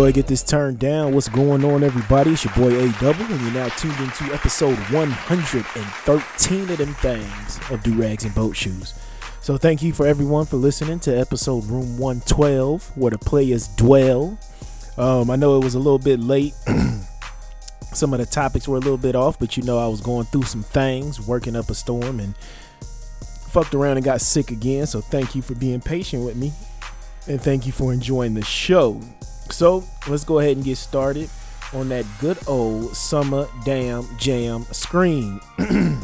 Go ahead and get this turned down. What's going on, everybody? It's your boy A Double, and you're now tuned into episode 113 of them things of Do Rags and Boat Shoes. So, thank you for everyone for listening to episode Room 112, where the players dwell. Um, I know it was a little bit late. some of the topics were a little bit off, but you know, I was going through some things, working up a storm, and fucked around and got sick again. So, thank you for being patient with me, and thank you for enjoying the show. So let's go ahead and get started on that good old summer damn jam screen.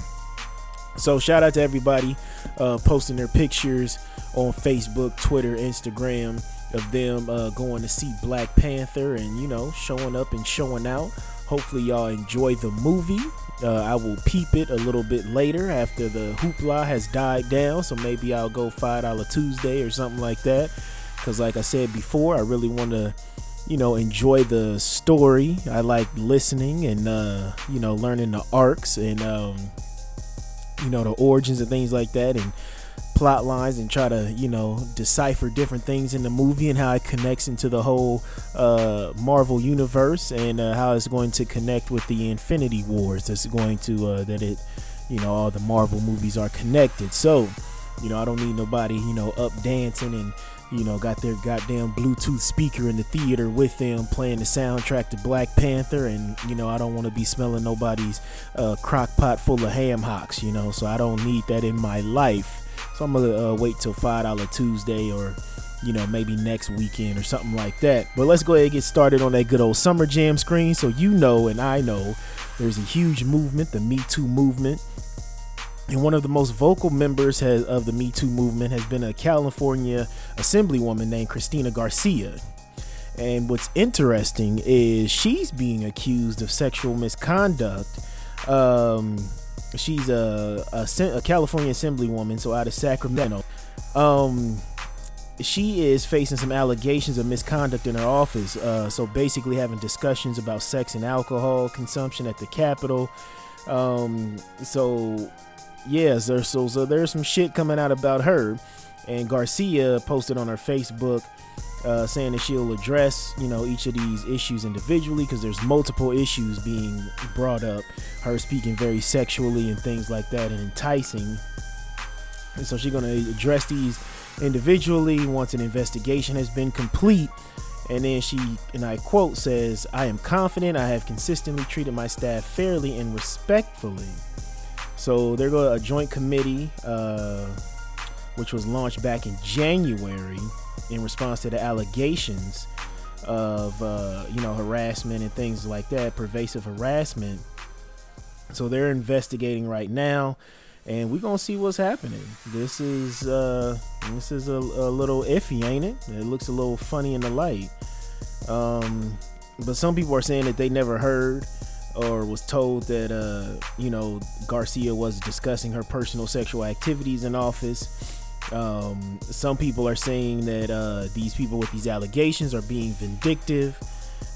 so shout out to everybody uh, posting their pictures on Facebook, Twitter, Instagram of them uh, going to see Black Panther and you know showing up and showing out. Hopefully y'all enjoy the movie. Uh, I will peep it a little bit later after the hoopla has died down. So maybe I'll go five dollar Tuesday or something like that. Cause like I said before, I really want to you know enjoy the story. I like listening and uh you know learning the arcs and um you know the origins and things like that and plot lines and try to you know decipher different things in the movie and how it connects into the whole uh marvel universe and uh, how it's going to connect with the infinity wars that's going to uh that it you know all the marvel movies are connected. So you know i don't need nobody you know up dancing and you know, got their goddamn Bluetooth speaker in the theater with them playing the soundtrack to Black Panther. And, you know, I don't want to be smelling nobody's uh, crock pot full of ham hocks, you know, so I don't need that in my life. So I'm going to uh, wait till $5 Tuesday or, you know, maybe next weekend or something like that. But let's go ahead and get started on that good old Summer Jam screen so you know and I know there's a huge movement, the Me Too movement and one of the most vocal members has, of the Me Too movement has been a California assemblywoman named Cristina Garcia. And what's interesting is she's being accused of sexual misconduct. Um, she's a, a, a California assemblywoman, so out of Sacramento. Um, she is facing some allegations of misconduct in her office. Uh, so basically, having discussions about sex and alcohol consumption at the Capitol. Um, so yeah, so, so so there's some shit coming out about her, and Garcia posted on her Facebook uh, saying that she'll address you know each of these issues individually because there's multiple issues being brought up. Her speaking very sexually and things like that and enticing, and so she's gonna address these individually once an investigation has been complete. And then she, and I quote, says, I am confident I have consistently treated my staff fairly and respectfully. So they're going a joint committee, uh, which was launched back in January in response to the allegations of uh, you know harassment and things like that, pervasive harassment. So they're investigating right now, and we're gonna see what's happening. This is uh, this is a, a little iffy, ain't it? It looks a little funny in the light. Um, but some people are saying that they never heard or was told that uh, you know Garcia was discussing her personal sexual activities in office. Um, some people are saying that uh, these people with these allegations are being vindictive,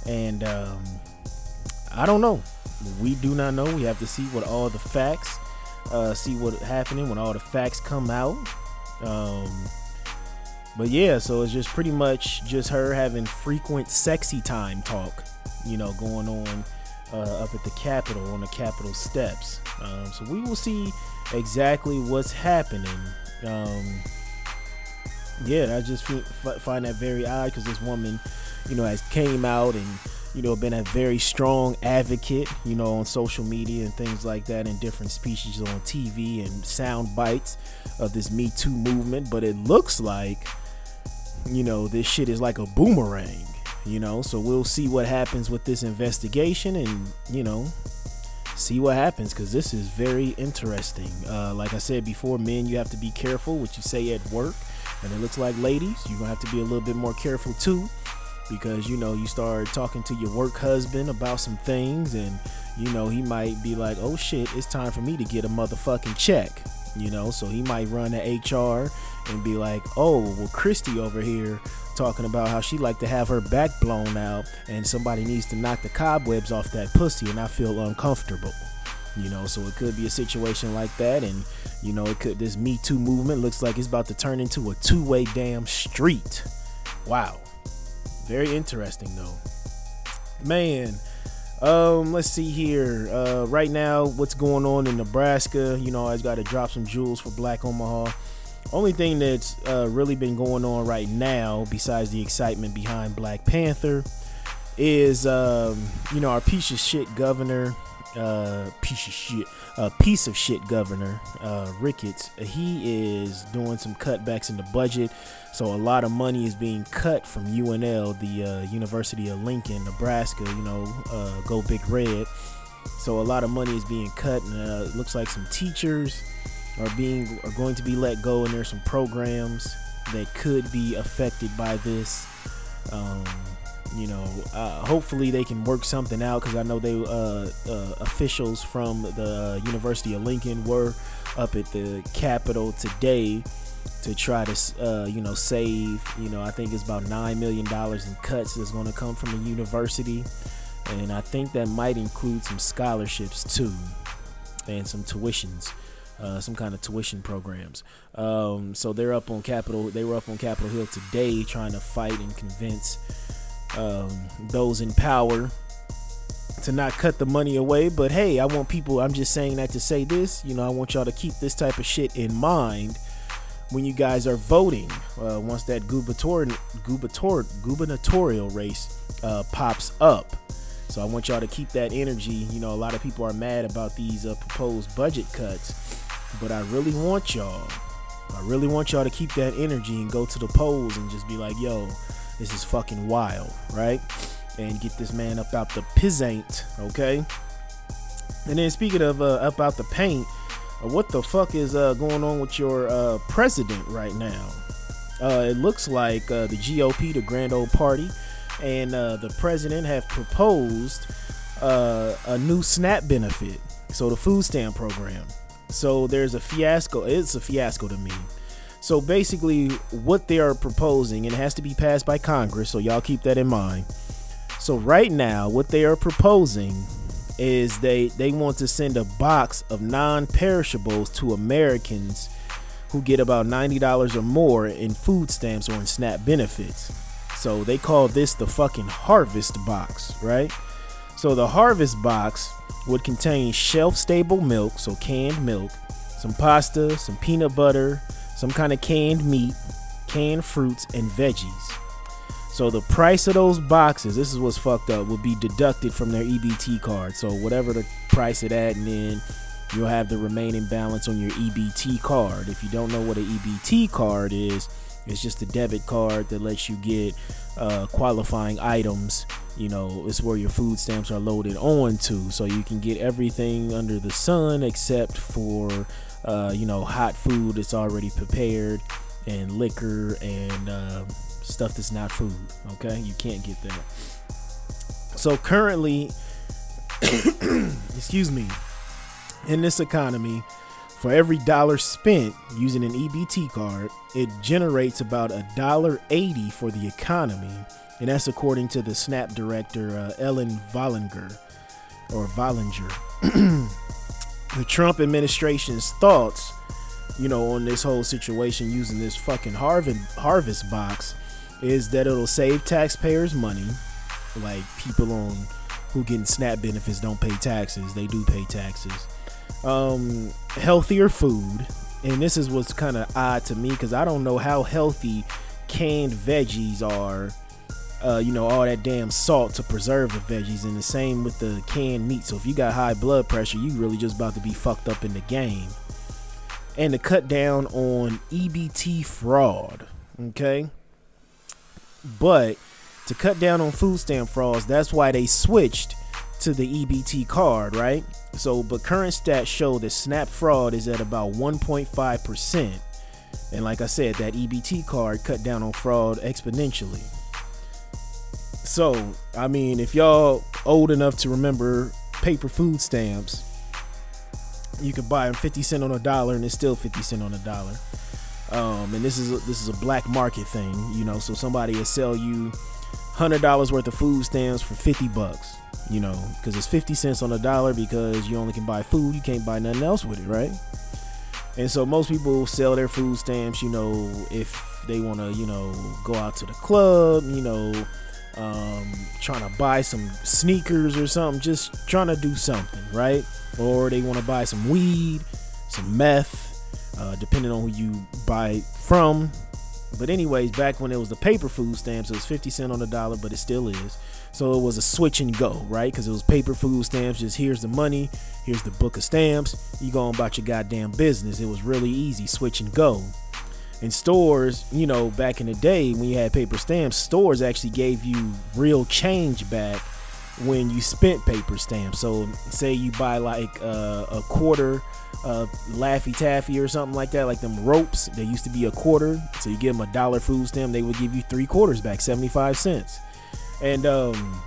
and um, I don't know. We do not know. We have to see what all the facts, uh, see what happening when all the facts come out. Um, but yeah, so it's just pretty much just her having frequent sexy time talk, you know, going on uh, up at the Capitol on the Capitol steps. Um, so we will see exactly what's happening. Um, yeah, I just find that very odd because this woman, you know, has came out and you know been a very strong advocate, you know, on social media and things like that, in different speeches on TV and sound bites of this Me Too movement. But it looks like you know, this shit is like a boomerang, you know. So we'll see what happens with this investigation and, you know, see what happens because this is very interesting. Uh, like I said before, men, you have to be careful what you say at work. And it looks like ladies, you're going to have to be a little bit more careful too because, you know, you start talking to your work husband about some things and, you know, he might be like, oh shit, it's time for me to get a motherfucking check you know? So he might run to hr and be like oh well christy over here talking about how she like to have her back blown out and somebody needs to knock the cobwebs off that pussy and i feel uncomfortable you know? So it could be a situation like that and you know it could this me too movement looks like it's about to turn into a two-way damn street. Wow. Very interesting though. Man um, let's see here. Uh, right now, what's going on in Nebraska? You know, I got to drop some jewels for Black Omaha. Only thing that's uh, really been going on right now, besides the excitement behind Black Panther, is um, you know our piece of shit governor uh, piece of shit, uh, piece of shit governor uh, Ricketts. He is doing some cutbacks in the budget, so a lot of money is being cut from UNL, the uh, University of Lincoln, Nebraska. You know, uh, go big red. So a lot of money is being cut, and uh, it looks like some teachers are being are going to be let go, and there's some programs that could be affected by this. Um, you know, uh, hopefully they can work something out because I know they uh, uh, officials from the University of Lincoln were up at the Capitol today to try to uh, you know save. You know, I think it's about nine million dollars in cuts that's going to come from the university, and I think that might include some scholarships too, and some tuitions. Uh, some kind of tuition programs. Um, so they're up on Capitol. They were up on Capitol Hill today, trying to fight and convince um, those in power to not cut the money away. But hey, I want people, I'm just saying that to say this, you know, I want y'all to keep this type of shit in mind when you guys are voting. Uh, once that gubernatorial, gubernatorial race uh, pops up. So I want y'all to keep that energy. You know, a lot of people are mad about these uh, proposed budget cuts, but I really want y'all. I really want y'all to keep that energy and go to the polls and just be like, yo, this is fucking wild, right? And get this man up out the pizaint, okay? And then speaking of uh, up out the paint, what the fuck is uh, going on with your uh, president right now? Uh, it looks like uh, the GOP, the Grand Old Party, and the president have proposed a new SNAP benefit, so the food stamp program. So there's a fiasco. It's a fiasco to me so basically, what they are proposing, and it has to be passed by Congress, so y'all keep that in mind. So right now, what they are proposing is they they want to send a box of non-perishables to Americans who get about $90 or more in food stamps or in SNAP benefits. So they call this the fucking harvest box, right? So the harvest box would contain shelf-stable milk, so canned milk, some pasta, some peanut butter, some kind of canned meat, canned fruits, and veggies. So the price of those boxes, this is what's fucked up, will be deducted from their EBT card. So whatever the price of that, and then you'll have the remaining balance on your EBT card. If you don't know what an EBT card is, it's just a debit card that lets you get uh, qualifying items. You know, it's where your food stamps are loaded onto, so you can get everything under the sun except for uh, you know, hot food that's already prepared and liquor and uh, stuff that's not food. Okay, you can't get that. So currently, excuse me, in this economy, for every dollar spent using an EBT card, it generates about a dollar eighty for the economy, and that's according to the SNAP director uh, Ellen Vollinger or Vollinger. the Trump administration's thoughts, you know, on this whole situation using this fucking Harvard harvest box is that it'll save taxpayers money. Like people on who getting SNAP benefits don't pay taxes. They do pay taxes. Um, healthier food, and this is what's kind of odd to me because I don't know how healthy canned veggies are uh, you know, all that damn salt to preserve the veggies, and the same with the canned meat. So if you got high blood pressure, you really just about to be fucked up in the game. And to cut down on EBT fraud, okay? But to cut down on food stamp frauds, that's why they switched to the EBT card, right? So, but current stats show that SNAP fraud is at about 1.5%. And like I said, that EBT card cut down on fraud exponentially. So, I mean, if y'all old enough to remember paper food stamps, you could buy them 50 cent on a dollar and it's still 50 cent on a dollar. Um, and this is a, this is a black market thing, you know. So somebody will sell you hundred dollars worth of food stamps for 50 bucks, you know, because it's 50 cents on a dollar because you only can buy food, you can't buy nothing else with it, right? And so most people sell their food stamps, you know, if they want to, you know, go out to the club, you know, um, trying to buy some sneakers or something, just trying to do something, right? Or they want to buy some weed, some meth, uh, depending on who you buy from. But anyways, back when it was the paper food stamps, it was 50 cent on the dollar, but it still is. So it was a switch and go, right? Because it was paper food stamps. Just here's the money, here's the book of stamps. You go about your goddamn business. It was really easy, switch and go in stores, you know, back in the day when you had paper stamps, stores actually gave you real change back when you spent paper stamps. So, say you buy like uh, a quarter of Laffy Taffy or something like that, like them ropes, they used to be a quarter. So, you give them a dollar food stamp, they would give you three quarters back, 75 cents. And, um,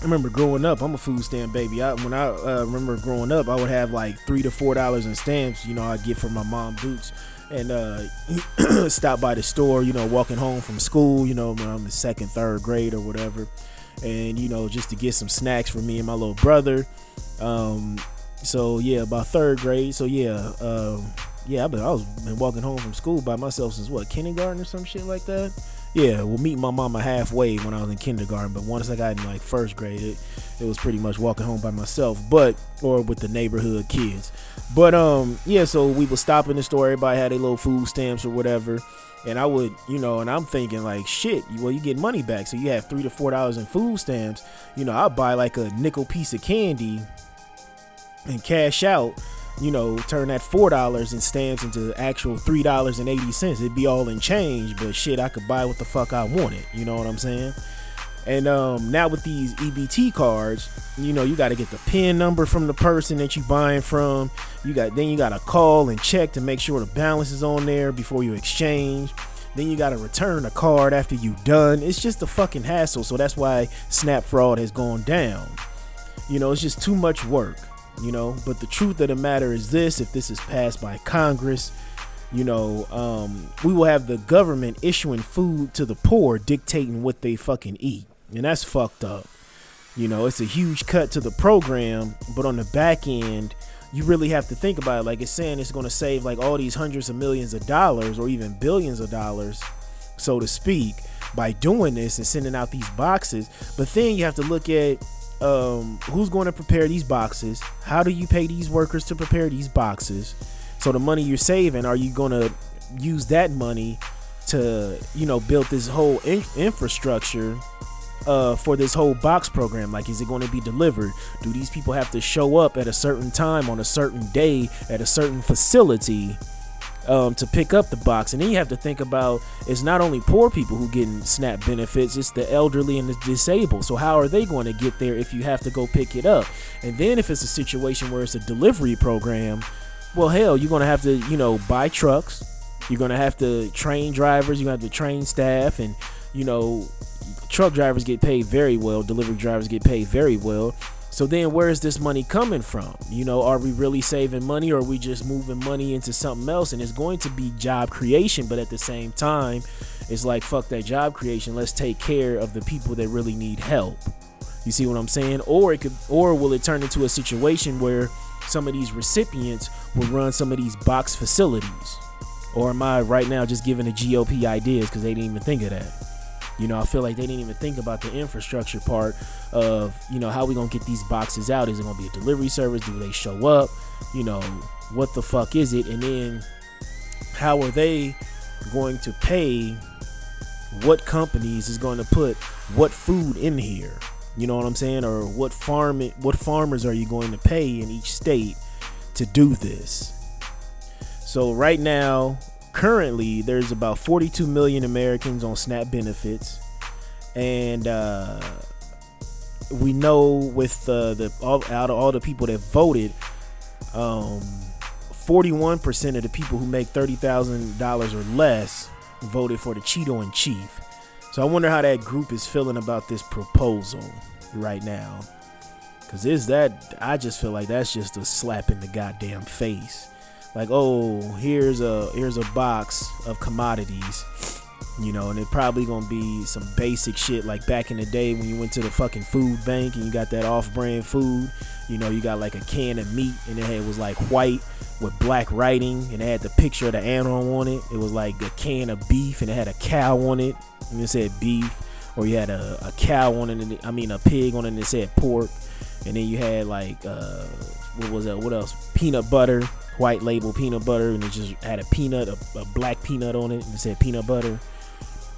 I remember growing up. I'm a food stamp baby. I, when I uh, remember growing up, I would have like three to four dollars in stamps. You know, I'd get from my mom boots and uh, stop by the store, you know, walking home from school, you know, when I'm in second, third grade or whatever, and you know, just to get some snacks for me and my little brother. Um, so yeah, about third grade. So yeah, um, yeah, been I was been walking home from school by myself since what kindergarten or some shit like that. Yeah, we'll meet my mama halfway when I was in kindergarten, but once I got in like first grade, it, it was pretty much walking home by myself, but or with the neighborhood kids. But um, yeah, so we would stop in the store. Everybody had their little food stamps or whatever, and I would, you know, and I'm thinking like, shit. Well, you get money back, so you have three to four dollars in food stamps. You know, I buy like a nickel piece of candy and cash out. You know, turn that four dollars in stamps into actual three dollars and eighty cents. It'd be all in change, but shit, I could buy what the fuck I wanted. You know what I'm saying? And um, now with these EBT cards, you know, you got to get the PIN number from the person that you buying from. You got then you got to call and check to make sure the balance is on there before you exchange. Then you got to return the card after you done. It's just a fucking hassle. So that's why Snap fraud has gone down. You know, it's just too much work. You know, but the truth of the matter is this: if this is passed by Congress, you know, um, we will have the government issuing food to the poor, dictating what they fucking eat and that's fucked up. You know, it's a huge cut to the program, but on the back end, you really have to think about it. Like it's saying it's going to save like all these hundreds of millions of dollars or even billions of dollars, so to speak, by doing this and sending out these boxes. But then you have to look at um, who's going to prepare these boxes. How do you pay these workers to prepare these boxes? So the money you're saving, are you going to use that money to, you know, build this whole in- infrastructure uh, for this whole box program? Like, is it going to be delivered? Do these people have to show up at a certain time on a certain day at a certain facility um, to pick up the box? And then you have to think about it's not only poor people who getting SNAP benefits, it's the elderly and the disabled. So how are they going to get there if you have to go pick it up? And then if it's a situation where it's a delivery program, well, hell, you're going to have to, you know, buy trucks. You're going to have to train drivers. You're going to have to train staff and, you know, truck drivers get paid very well, delivery drivers get paid very well. So then where is this money coming from? You know, are we really saving money or are we just moving money into something else? And it's going to be job creation, but at the same time, it's like fuck that job creation. Let's take care of the people that really need help. You see what I'm saying? Or it could or will it turn into a situation where some of these recipients will run some of these box facilities? Or am I right now just giving the GOP ideas because they didn't even think of that? You know, I feel like they didn't even think about the infrastructure part of, you know, how we gonna get these boxes out? Is it gonna be a delivery service? Do they show up? You know, what the fuck is it? And then how are they going to pay what companies is going to put what food in here? You know what I'm saying? Or what farm what farmers are you going to pay in each state to do this? So right now, currently there's about 42 million Americans on SNAP benefits, and uh, we know with uh, the all, out of all the people that voted, um, 41% of the people who make $30,000 or less voted for the Cheeto in chief. So I wonder how that group is feeling about this proposal right now. Cause is that I just feel like that's just a slap in the goddamn face. Like, oh, here's a here's a box of commodities you know, and it probably gonna be some basic shit like back in the day when you went to the fucking food bank and you got that off-brand food. You know, you got like a can of meat and it, had, was like white with black writing and it had the picture of the animal on it. It was like a can of beef and it had a cow on it and it said beef. Or you had a, a cow on it, and I mean a pig on it and it said pork. And then you had like uh, what was that? What else? Peanut butter, white label peanut butter, and it just had a peanut, a, a black peanut on it, and it said peanut butter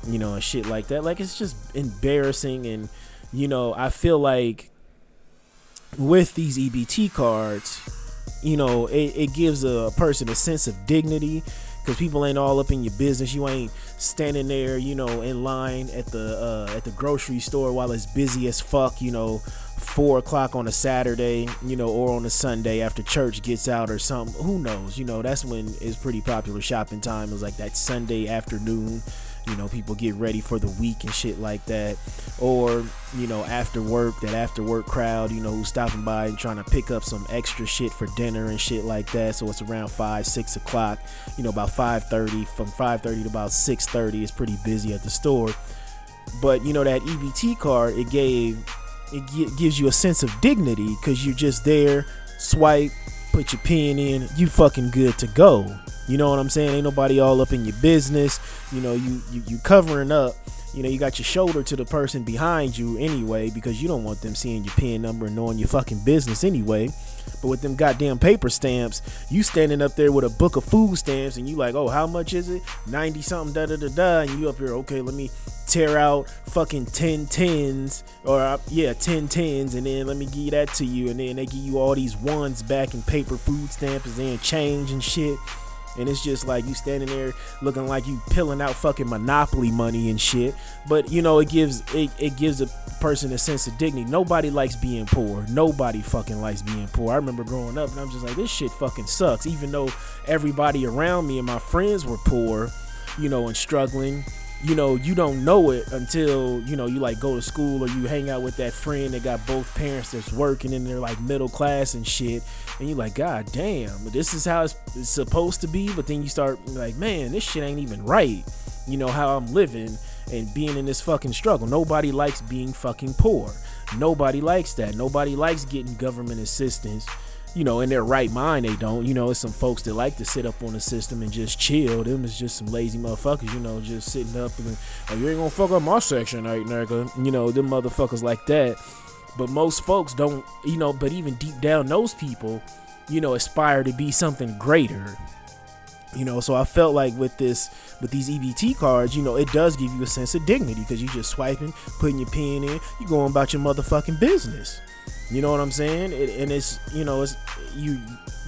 you know, and shit like that. Like it's just embarrassing, and you know, I feel like with these EBT cards, you know, it, it gives a person a sense of dignity because people ain't all up in your business. You ain't standing there, you know, in line at the uh, at the grocery store while it's busy as fuck, you know, four o'clock on a Saturday, you know, or on a Sunday after church gets out or something. Who knows? You know, that's when it's pretty popular shopping time. It's like that Sunday afternoon you know people get ready for the week and shit like that. Or you know after work that after work crowd you know who's stopping by and trying to pick up some extra shit for dinner and shit like that. So it's around five six o'clock you know about 5.30 from 5.30 to about 6.30 it's pretty busy at the store. But you know that ebt card it gave it gives you a sense of dignity because you're just there swipe put your pin in you fucking good to go you know what I'm saying? Ain't nobody all up in your business. You know, you you, you covering up. You know, you got your shoulder to the person behind you anyway because you don't want them seeing your PIN number and knowing your fucking business anyway. But with them goddamn paper stamps, you standing up there with a book of food stamps and you like, oh, how much is it? 90 something, da da da da. And you up here, okay, let me tear out fucking 10 tens or uh, yeah 10 tens and then let me give that to you and then they give you all these ones back in paper food stamps and change and shit and it's just like you standing there looking like you pilling out fucking monopoly money and shit. But you know it gives it, it gives a person a sense of dignity. Nobody likes being poor. Nobody fucking likes being poor. I remember growing up and i'm just like this shit fucking sucks. Even though everybody around me and my friends were poor you know and struggling you know you don't know it until you know you like go to school or you hang out with that friend that got both parents that's working and they're like middle class and shit and you're like god damn this is how it's, it's supposed to be but then you start like man this shit ain't even right you know how i'm living and being in this fucking struggle. Nobody likes being fucking poor. Nobody likes that. Nobody likes getting government assistance you know, in their right mind, they don't. You know, it's some folks that like to sit up on the system and just chill. Them is just some lazy motherfuckers, you know, just sitting up and, oh, you ain't gonna fuck up my section, right, nigga. You know, them motherfuckers like that. But most folks don't, you know, but even deep down, those people, you know, aspire to be something greater. You know, so I felt like with this, with these EBT cards, you know, it does give you a sense of dignity because you just swiping, putting your pin in, you going about your motherfucking business. You know what I'm saying? It, and it's you know it's you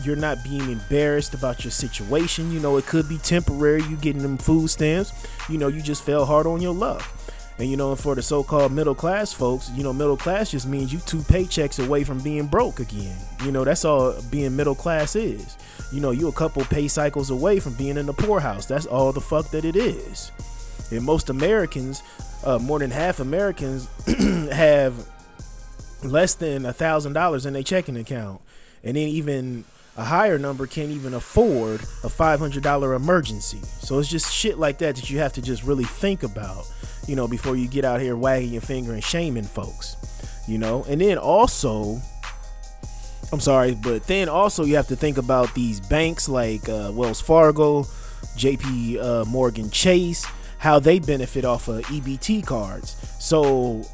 you're not being embarrassed about your situation. You know it could be temporary. You getting them food stamps. You know you just fell hard on your luck. And you know, for the so-called middle class folks, you know, middle class just means you two paychecks away from being broke again. You know, that's all being middle class is. You know, you a couple pay cycles away from being in the poorhouse. That's all the fuck that it is. And most Americans, uh, more than half Americans, have less than a thousand dollars in their checking account, and then even a higher number can't even afford a five hundred dollar emergency. So it's just shit like that that you have to just really think about, you know, before you get out here wagging your finger and shaming folks, you know. And then also, I'm sorry, but then also you have to think about these banks like uh, Wells Fargo, J.P. Uh, Morgan Chase, how they benefit off of EBT cards. So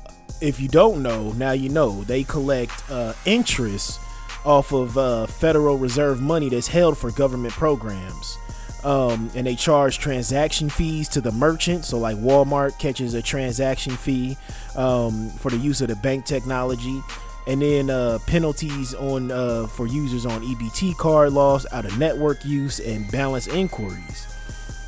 if you don't know, now you know. They collect uh, interest off of uh, Federal Reserve money that's held for government programs. Um, and they charge transaction fees to the merchant. So, like Walmart catches a transaction fee um, for the use of the bank technology, and then uh, penalties on uh, for users on EBT card loss, out of network use, and balance inquiries.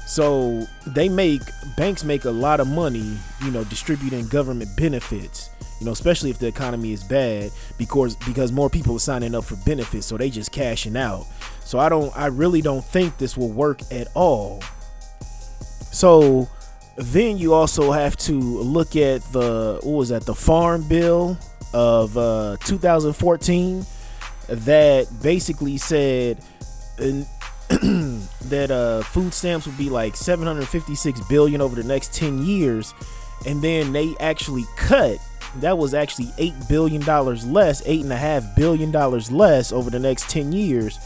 So they make banks make a lot of money, you know, distributing government benefits. You know, especially if the economy is bad, because because more people are signing up for benefits, so they just cashing out. So I don't, I really don't think this will work at all. So then you also have to look at the what was that the farm bill of uh, 2014 that basically said that uh, food stamps would be like 756 billion over the next 10 years and then they actually cut. That was actually eight billion dollars less eight and a half billion dollars less over the next 10 years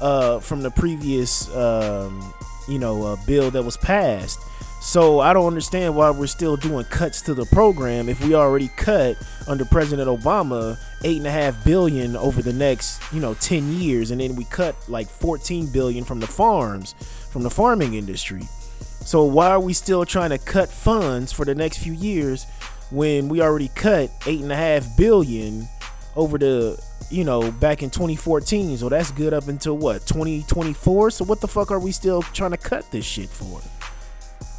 uh, from the previous um, you know uh, bill that was passed so I don't understand why we're still doing cuts to the program if we already cut under President Obama eight and a half billion over the next, you know, 10 years, and then we cut like 14 billion from the farms, from the farming industry. So why are we still trying to cut funds for the next few years when we already cut eight and a half billion over the you know back in 2014 so that's good up until what 2024 so what the fuck are we still trying to cut this shit for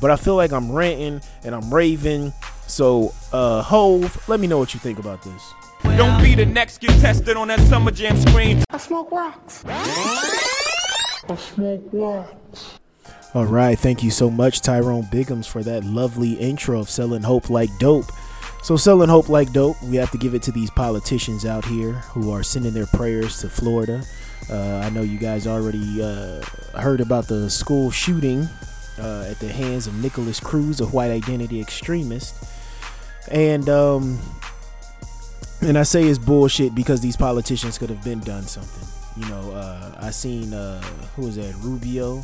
but I feel like I'm ranting and I'm raving. So, uh, Hove, let me know what you think about this. Don't be the next get tested on that Summer Jam screen. I smoke rocks. I smoke rocks. All right, thank you so much, Tyrone Biggums, for that lovely intro of selling hope like dope. So, selling hope like dope, we have to give it to these politicians out here who are sending their prayers to Florida. Uh, I know you guys already uh, heard about the school shooting uh, at the hands of Nikolas Cruz, a white identity extremist. And um, and I say it's bullshit because these politicians could have been done something. You know, uh, I seen uh, who was that Rubio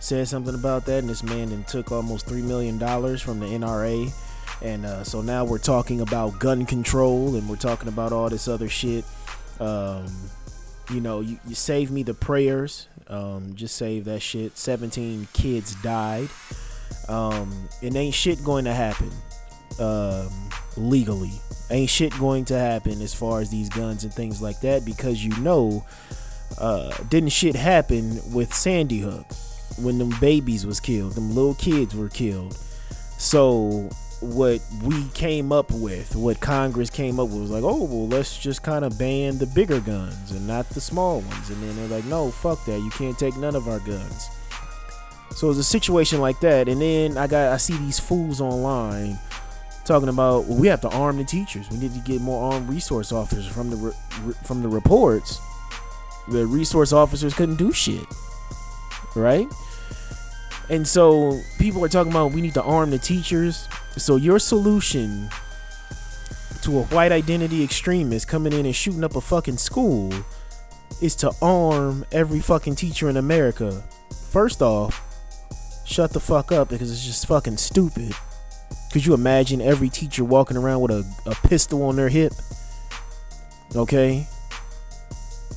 said something about that, and this man then took almost three million dollars from the NRA, and uh, so now we're talking about gun control, and we're talking about all this other shit. Um, you know, you, you save me the prayers um, just save that shit. 17 kids died. Um, and ain't shit going to happen um, legally. Ain't shit going to happen as far as these guns and things like that because you know, uh, didn't shit happen with Sandy Hook when them babies was killed, them little kids were killed. So what we came up with, what Congress came up with, was like, oh, well, let's just kind of ban the bigger guns and not the small ones. And then they're like, no, fuck that. You can't take none of our guns. So it's a situation like that. And then I got, I see these fools online talking about well, we have to arm the teachers. We need to get more armed resource officers from the re- from the reports. The resource officers couldn't do shit, right? And so people are talking about we need to arm the teachers. So your solution to a white identity extremist coming in and shooting up a fucking school is to arm every fucking teacher in America. First off, shut the fuck up because it's just fucking stupid. Could you imagine every teacher walking around with a, a pistol on their hip? Okay?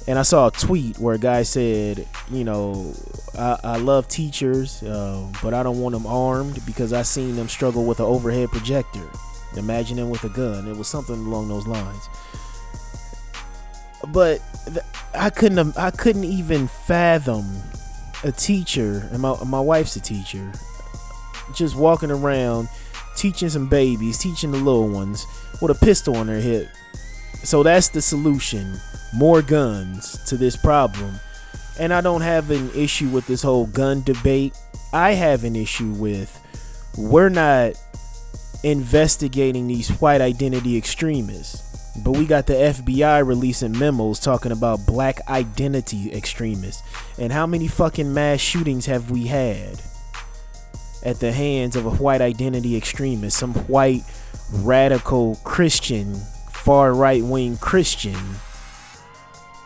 And I saw a tweet where a guy said, you know, I, I love teachers, uh, but I don't want them armed because I seen them struggle with an overhead projector. Imagine them with a gun. It was something along those lines. But th- I couldn't. I couldn't even fathom a teacher, and my my wife's a teacher, just walking around teaching some babies, teaching the little ones with a pistol on their hip. So that's the solution: more guns to this problem and I don't have an issue with this whole gun debate. I have an issue with we're not investigating these white identity extremists. But we got the FBI releasing memos talking about black identity extremists. And how many fucking mass shootings have we had at the hands of a white identity extremist? Some white radical Christian, far right wing Christian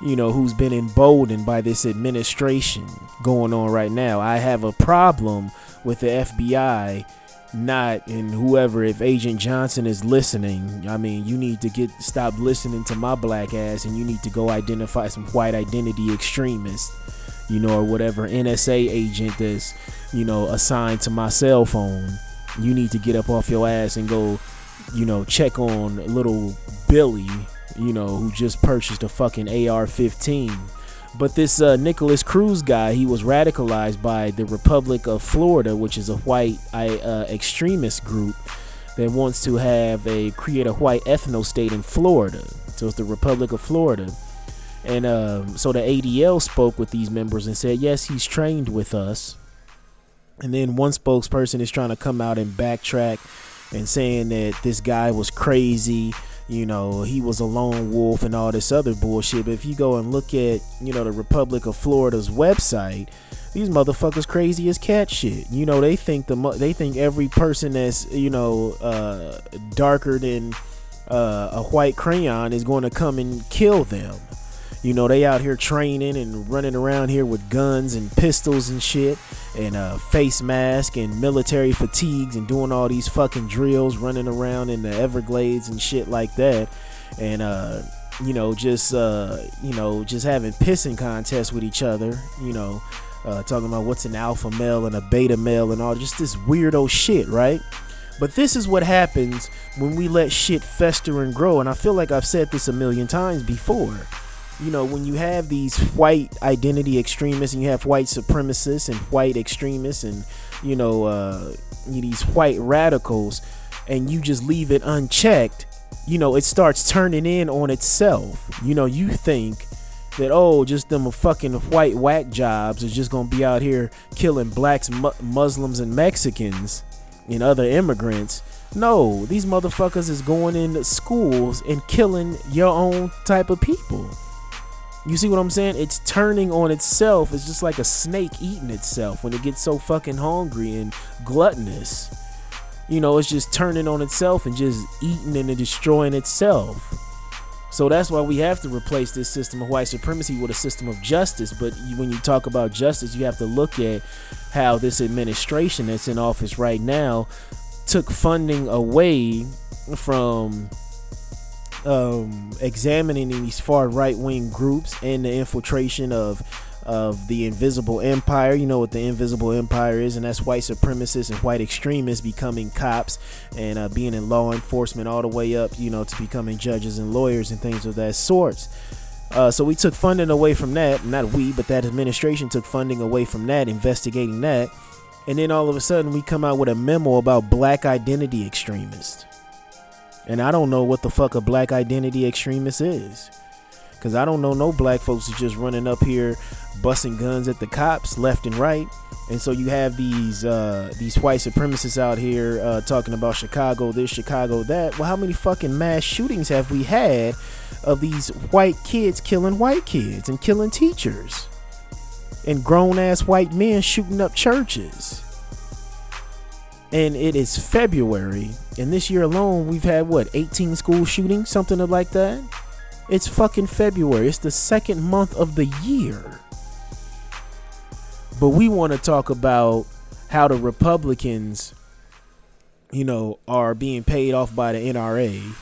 you know, who's been emboldened by this administration going on right now. I have a problem with the FBI not and whoever if agent johnson is listening i mean you need to get stop listening to my black ass and you need to go identify some white identity extremists you know or whatever nsa agent that's you know assigned to my cell phone you need to get up off your ass and go you know check on little billy you know, who just purchased a fucking AR 15. But this uh, Nikolas Cruz guy, he was radicalized by the Republic of Florida, which is a white uh, extremist group that wants to have a create a white ethno state in Florida. So it's the Republic of Florida. And um, so the ADL spoke with these members and said, yes, he's trained with us. And then one spokesperson is trying to come out and backtrack and saying that this guy was crazy, you know, he was a lone wolf and all this other bullshit. But if you go and look at, you know, the Republic of Florida's website, these motherfuckers crazy as cat shit. You know, they think the they think every person that's you know uh, darker than uh, a white crayon is going to come and kill them. You know, they out here training and running around here with guns and pistols and shit and uh, face mask and military fatigues and doing all these fucking drills, running around in the Everglades and shit like that. And, uh, you know, just, uh, you know, just having pissing contests with each other, you know, uh, talking about what's an alpha male and a beta male and all just this weirdo shit, right? But this is what happens when we let shit fester and grow. And I feel like I've said this a million times before you know, when you have these white identity extremists and you have white supremacists and white extremists and, you know, uh, these white radicals and you just leave it unchecked, you know, it starts turning in on itself. You know, you think that, oh, just them fucking white whack jobs is just going to be out here killing blacks, mu- Muslims, and Mexicans and other immigrants. No, these motherfuckers is going into schools and killing your own type of people. You see what I'm saying? It's turning on itself. It's just like a snake eating itself when it gets so fucking hungry and gluttonous. You know, it's just turning on itself and just eating and destroying itself. So that's why we have to replace this system of white supremacy with a system of justice. But when you talk about justice, you have to look at how this administration that's in office right now took funding away from um, examining these far right wing groups and the infiltration of of the invisible empire. You know what the invisible empire is, and that's white supremacists and white extremists becoming cops and uh, being in law enforcement all the way up, you know, to becoming judges and lawyers and things of that sort. Uh, so we took funding away from that. Not we, but that administration took funding away from that, investigating that. And then all of a sudden, we come out with a memo about black identity extremists. And I don't know what the fuck a black identity extremist is. Cause I don't know no black folks who just running up here busting guns at the cops left and right. And so you have these uh, these white supremacists out here uh, talking about Chicago this, Chicago that. Well, how many fucking mass shootings have we had of these white kids killing white kids and killing teachers? And grown ass white men shooting up churches and it is February, and this year alone we've had what 18 school shootings, something like that. It's fucking February. It's the second month of the year. But we want to talk about how the Republicans, you know, are being paid off by the NRA.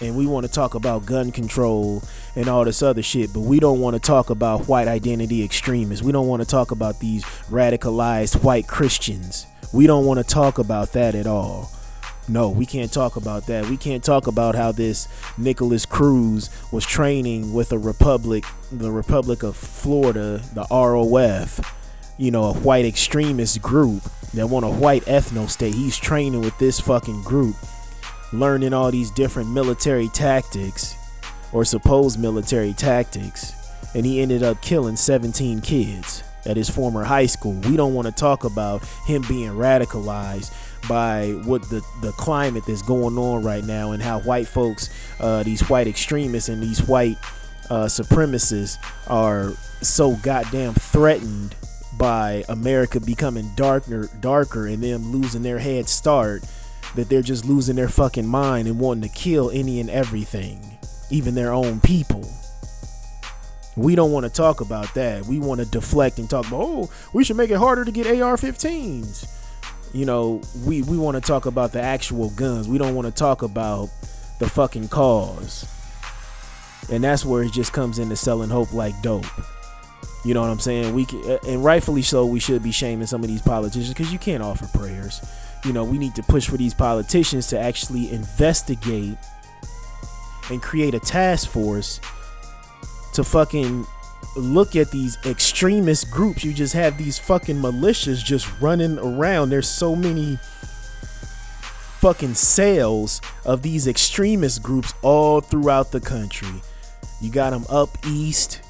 And we want to talk about gun control and all this other shit, but we don't want to talk about white identity extremists. We don't want to talk about these radicalized white Christians we don't want to talk about that at all. No, we can't talk about that. We can't talk about how this Nikolas Cruz was training with a republic, the Republic of Florida, the ROF, you know, a white extremist group that want a white ethno state. He's training with this fucking group, learning all these different military tactics or supposed military tactics, and he ended up killing 17 kids at his former high school. We don't want to talk about him being radicalized by what the, the climate that's going on right now and how white folks, uh, these white extremists and these white uh, supremacists are so goddamn threatened by America becoming darker, darker and them losing their head start that they're just losing their fucking mind and wanting to kill any and everything, even their own people. We don't want to talk about that. We want to deflect and talk about, oh, we should make it harder to get AR 15s. You know, we, we want to talk about the actual guns. We don't want to talk about the fucking cause. And that's where it just comes into selling hope like dope. You know what I'm saying? We can, and rightfully so, we should be shaming some of these politicians because you can't offer prayers. You know, we need to push for these politicians to actually investigate and create a task force to fucking look at these extremist groups. You just have these fucking militias just running around. There's so many fucking sales of these extremist groups all throughout the country. You got them up east,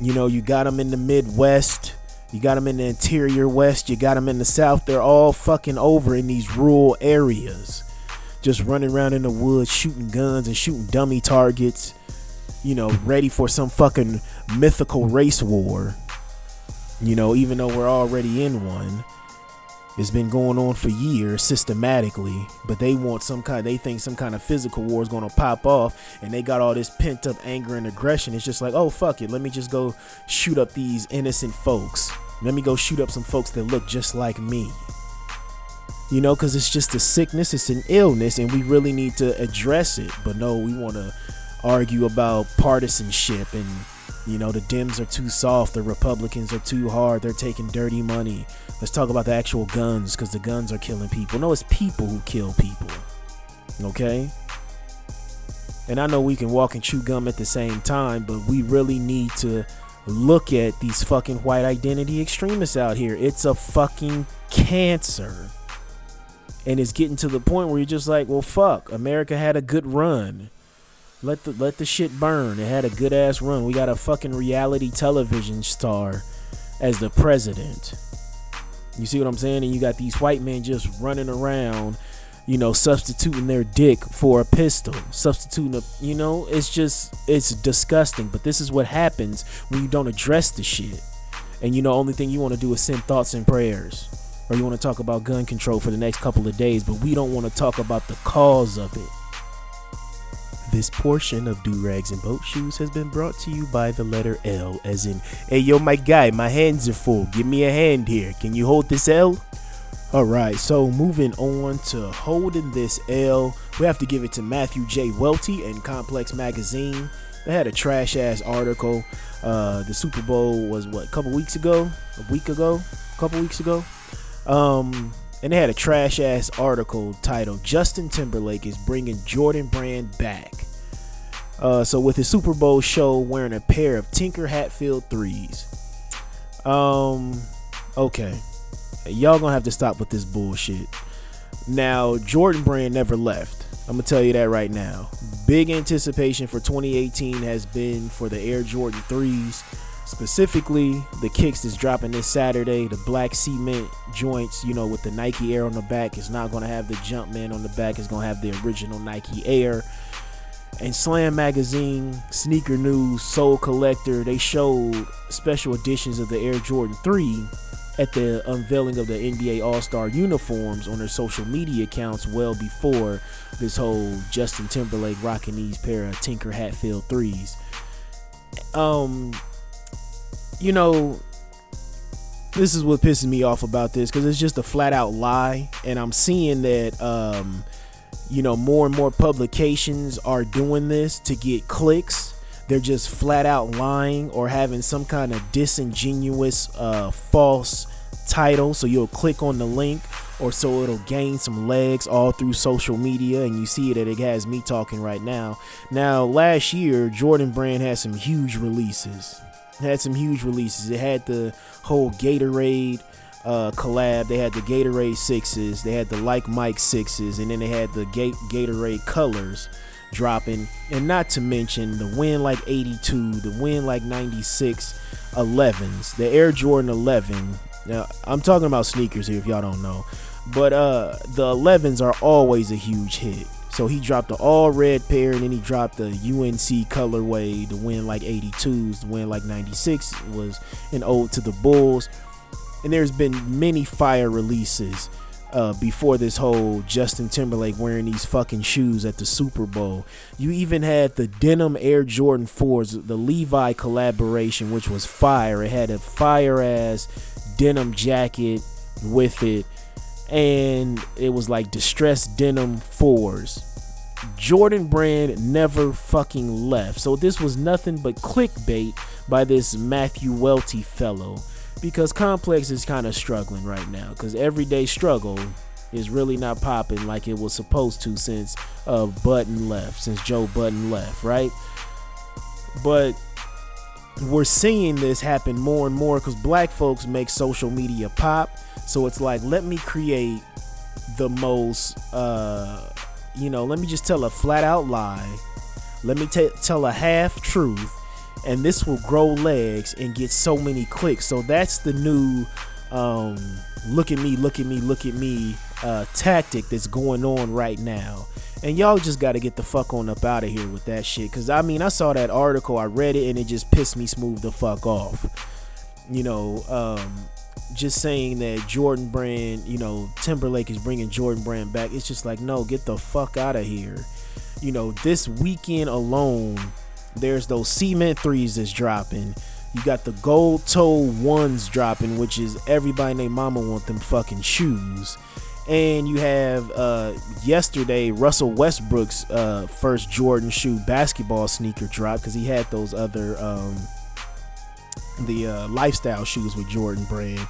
you know, you got them in the Midwest, you got them in the interior West, you got them in the South. They're all fucking over in these rural areas, just running around in the woods, shooting guns and shooting dummy targets, you know, ready for some fucking mythical race war. You know, even though we're already in one. It's been going on for years systematically, but they want some kind. They think some kind of physical war is going to pop off, and they got all this pent up anger and aggression. It's just like, oh fuck it, let me just go shoot up these innocent folks. Let me go shoot up some folks that look just like me. You know, because it's just a sickness, it's an illness, and we really need to address it. But no, we want to argue about partisanship and you know the Dems are too soft, the Republicans are too hard, they're taking dirty money. Let's talk about the actual guns because the guns are killing people. No, it's people who kill people. Okay? And I know we can walk and chew gum at the same time, but we really need to look at these fucking white identity extremists out here. It's a fucking cancer. And it's getting to the point where you're just like, well, fuck. America had a good run. Let the let the shit burn. It had a good ass run. We got a fucking reality television star as the president. You see what I'm saying? And you got these white men just running around, you know, substituting their dick for a pistol, substituting a, you know, it's just, it's disgusting. But this is what happens when you don't address the shit. And you know, only thing you want to do is send thoughts and prayers. Or you want to talk about gun control for the next couple of days, but we don't want to talk about the cause of it. This portion of Do Rags and Boat Shoes has been brought to you by the letter L, as in, hey yo, my guy, my hands are full. Give me a hand here. Can you hold this L? Alright, so moving on to holding this L, we have to give it to Matthew J. Welty and Complex Magazine. They had a trash ass article. Uh, the Super Bowl was what, a couple weeks ago? A week ago? A couple weeks ago? Um, and they had a trash ass article titled Justin Timberlake is bringing Jordan Brand back. Uh, so with his Super Bowl show wearing a pair of Tinker Hatfield threes. Um, okay, y'all gonna have to stop with this bullshit. Now Jordan Brand never left. I'm gonna tell you that right now. Big anticipation for 2018 has been for the Air Jordan threes specifically the kicks that's dropping this Saturday, the black cement joints, you know, with the Nike Air on the back. It's not to have the Jumpman on the back. It's to have the original Nike Air. And Slam Magazine, Sneaker News, Sole Collector, they showed special editions of the Air Jordan 3 at the unveiling of the NBA All Star uniforms on their social media accounts well before this whole Justin Timberlake rocking these pair of Tinker Hatfield 3s. Um, you know, this is what pisses me off about this because it's just a flat out lie, and I'm seeing that um, you know more and more publications are doing this to get clicks. They're just flat out lying or having some kind of disingenuous, uh, false title. So you'll click on the link, or so it'll gain some legs all through social media, and you see that it has me talking right now. Now, last year, Jordan Brand had some huge releases had some huge releases. It had the whole Gatorade uh, collab. They had the Gatorade sixes. They had the Like Mike sixes, and then they had the Ga- Gatorade colors dropping. And not to mention the Win Like 82, the Win Like 96 11s, the Air Jordan 11. Now I'm talking about sneakers here if y'all don't know, but uh, the 11s are always a huge hit. So he dropped the all red pair and then he dropped the UNC colorway to win like 82s, the win like 96 was an ode to the Bulls. And there's been many fire releases uh, before this whole Justin Timberlake wearing these fucking shoes at the Super Bowl. You even had the denim Air Jordan 4s, the Levi collaboration, which was fire. It had a fire ass denim jacket with it and it was like distressed denim fours. Jordan Brand never fucking left. So this was nothing but clickbait by this Matthew Welty fellow because Complex is kind of struggling right now because everyday struggle is really not popping like it was supposed to since uh, Budden left, since Joe Budden left, right? But we're seeing this happen more and more because black folks make social media pop. So it's like, let me create the most, uh, you know, let me just tell a flat out lie. Let me t- tell a half truth, and this will grow legs and get so many clicks. So that's the new um, look at me, look at me, look at me uh, tactic that's going on right now. And y'all just got to get the fuck on up out of here with that shit. Because, I mean, I saw that article, I read it, and it just pissed me smooth the fuck off. You know, um, just saying that Jordan Brand, you know, Timberlake is bringing Jordan Brand back. It's just like, no, get the fuck out of here. You know, this weekend alone, there's those cement threes that's dropping. You got the gold toe ones dropping, which is everybody their mama want them fucking shoes and you have uh, yesterday Russell Westbrook's uh, first Jordan shoe basketball sneaker drop because he had those other um, the uh, lifestyle shoes with Jordan brand.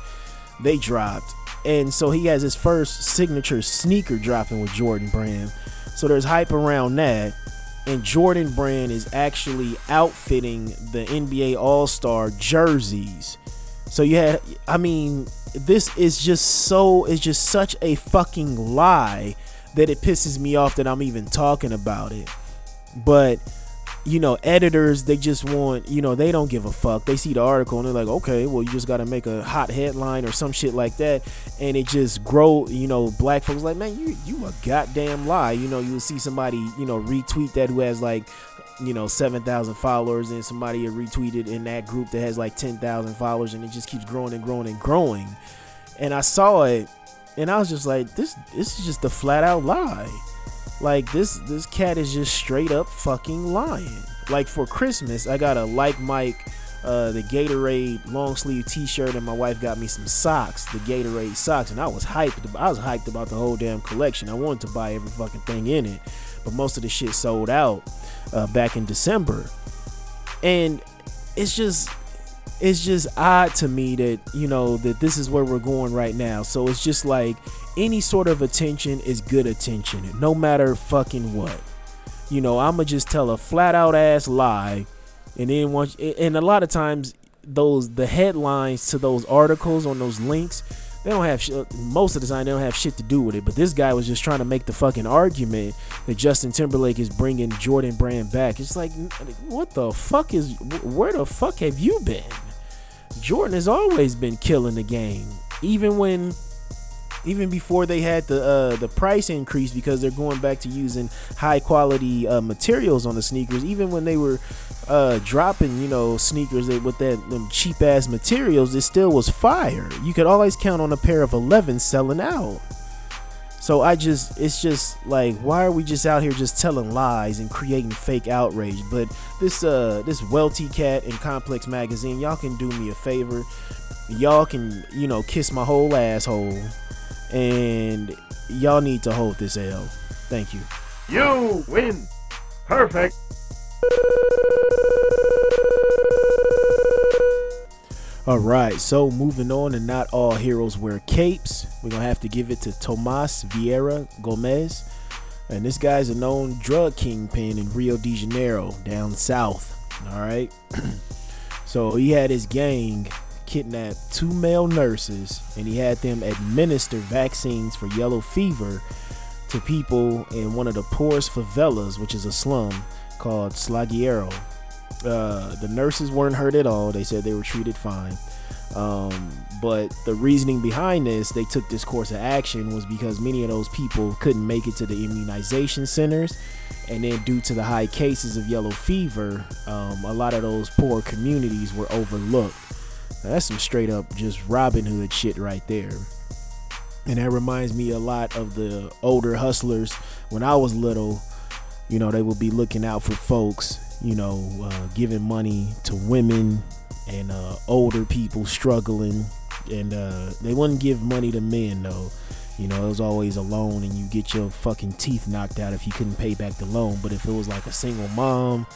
They dropped, and so he has his first signature sneaker dropping with Jordan brand. So there's hype around that, and Jordan brand is actually outfitting the NBA All Star jerseys. So had, I mean, this is just so it's just such a fucking lie that it pisses me off that I'm even talking about it. But you know, editors they just want, you know, they don't give a fuck. They see the article and they're like, okay, well, you just got to make a hot headline or some shit like that, and it just grow. You know, black folks like, man, you you a goddamn lie. You know, you'll see somebody, you know, retweet that who has like you know 7,000 followers and somebody retweeted in that group that has like 10,000 followers and it just keeps growing and growing and growing and I saw it and I was just like this this is just a flat out lie like this this cat is just straight up fucking lying like for Christmas I got a like Mike uh, the Gatorade long sleeve T-shirt, and my wife got me some socks, the Gatorade socks, and I was hyped. I was hyped about the whole damn collection. I wanted to buy every fucking thing in it, but most of the shit sold out uh, back in December, and it's just it's just odd to me that you know that this is where we're going right now. So it's just like any sort of attention is good attention, no matter fucking what. You know, I'ma just tell a flat out ass lie, and then once and a lot of times those the headlines to those articles on those links they don't have sh- most of the time they don't have shit to do with it. But this guy was just trying to make the fucking argument that Justin Timberlake is bringing Jordan Brand back. It's like, what the fuck is? Where the fuck have you been? Jordan has always been killing the game, even when even before they had the uh, the price increase because they're going back to using high quality uh, materials on the sneakers. Even when they were uh, dropping, you know, sneakers with that them cheap ass materials, it still was fire. You could always count on a pair of 11 selling out. So I just, it's just like, why are we just out here just telling lies and creating fake outrage? But this, uh, this Welty Cat and Complex Magazine, y'all can do me a favor. Y'all can, you know, kiss my whole asshole and y'all need to hold this L. Thank you. You win. Perfect. All right, so moving on, and not all heroes wear capes. We're gonna have to give it to Tomas Vieira Gomez, and this guy's a known drug kingpin in Rio de Janeiro, down south. All right, so he had his gang kidnapped two male nurses and he had them administer vaccines for yellow fever to people in one of the poorest favelas, which is a slum called Salgueiro. Uh, the nurses weren't hurt at all. They said they were treated fine. Um, but the reasoning behind this, they took this course of action, was because many of those people couldn't make it to the immunization centers. And then, due to the high cases of yellow fever, um, a lot of those poor communities were overlooked. Now, that's some straight up just Robin Hood shit right there. And that reminds me a lot of the older hustlers when I was little. You know, they would be looking out for folks, you know, uh, giving money to women and uh, older people struggling. And uh, they wouldn't give money to men, though. You know, it was always a loan, and you get your fucking teeth knocked out if you couldn't pay back the loan. But if it was like a single mom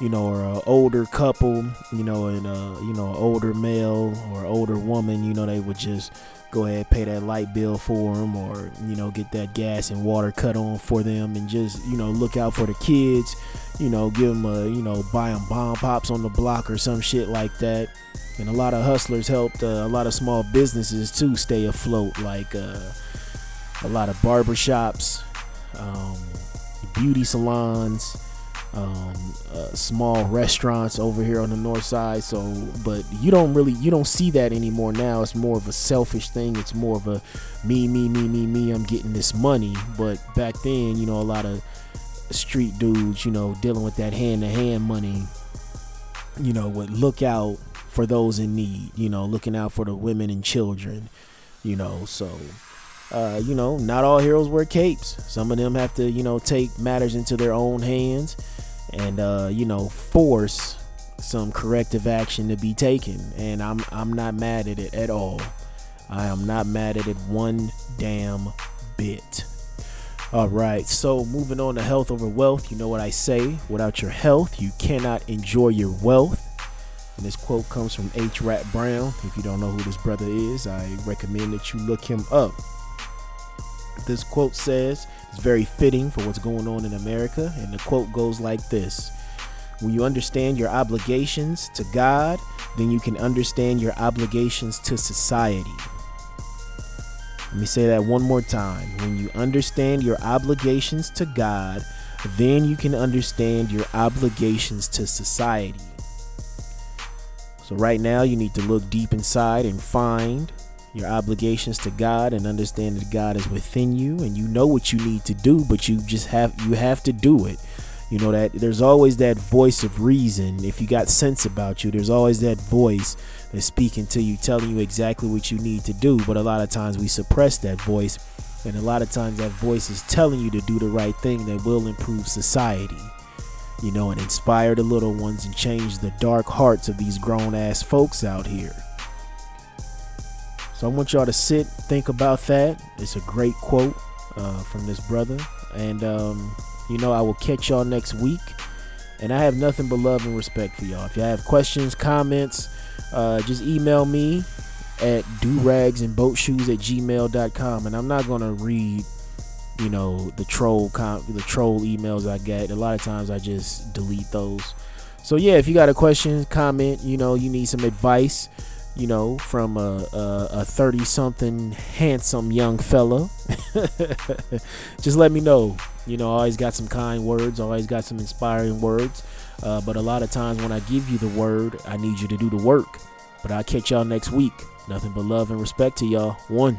you know, or an older couple, you know, and uh, you know, an older male or older woman, you know, they would just go ahead pay that light bill for them or you know get that gas and water cut on for them and just you know look out for the kids you know give them a you know buy them bomb pops on the block or some shit like that. And a lot of hustlers helped uh, a lot of small businesses to stay afloat like uh, a lot of barbershops um, beauty salons um, uh, small restaurants over here on the north side. So, but you don't really you don't see that anymore now. It's more of a selfish thing. It's more of a me, me, me, me, me. I'm getting this money. But back then, you know, a lot of street dudes, you know, dealing with that hand to hand money, you know, would look out for those in need. You know, looking out for the women and children. You know, so. Uh, you know, not all heroes wear capes. Some of them have to, you know, take matters into their own hands and uh, you know force some corrective action to be taken and I'm I'm not mad at it at all. I am not mad at it one damn bit. All right, so moving on to health over wealth, you know what I say, without your health, you cannot enjoy your wealth. And this quote comes from H. Rap Brown. If you don't know who this brother is, I recommend that you look him up. This quote says, it's very fitting for what's going on in America. And the quote goes like this When you understand your obligations to God, then you can understand your obligations to society. Let me say that one more time. When you understand your obligations to God, then you can understand your obligations to society. So, right now, you need to look deep inside and find your obligations to God and understand that God is within you and you know what you need to do, but you just have you have to do it. You know that there's always that voice of reason. If you got sense about you, there's always that voice that's speaking to you, telling you exactly what you need to do. But a lot of times we suppress that voice, and a lot of times that voice is telling you to do the right thing that will improve society you know, and inspire the little ones and change the dark hearts of these grown ass folks out here. So I want y'all to sit, think about that. It's a great quote uh, from this brother. And, um, you know, I will catch y'all next week. And I have nothing but love and respect for y'all. If y'all have questions, comments, uh, just email me at duragsandboatshoes at gmail.com. And I'm not going to read, you know, the troll com- the troll emails I get. A lot of times I just delete those. So yeah, if you got a question, comment, you know, you need some advice, you know, from a 30 something handsome young fella, just let me know. You know, I always got some kind words, always got some inspiring words. Uh, but a lot of times when I give you the word, I need you to do the work. But I'll catch y'all next week. Nothing but love and respect to y'all. One.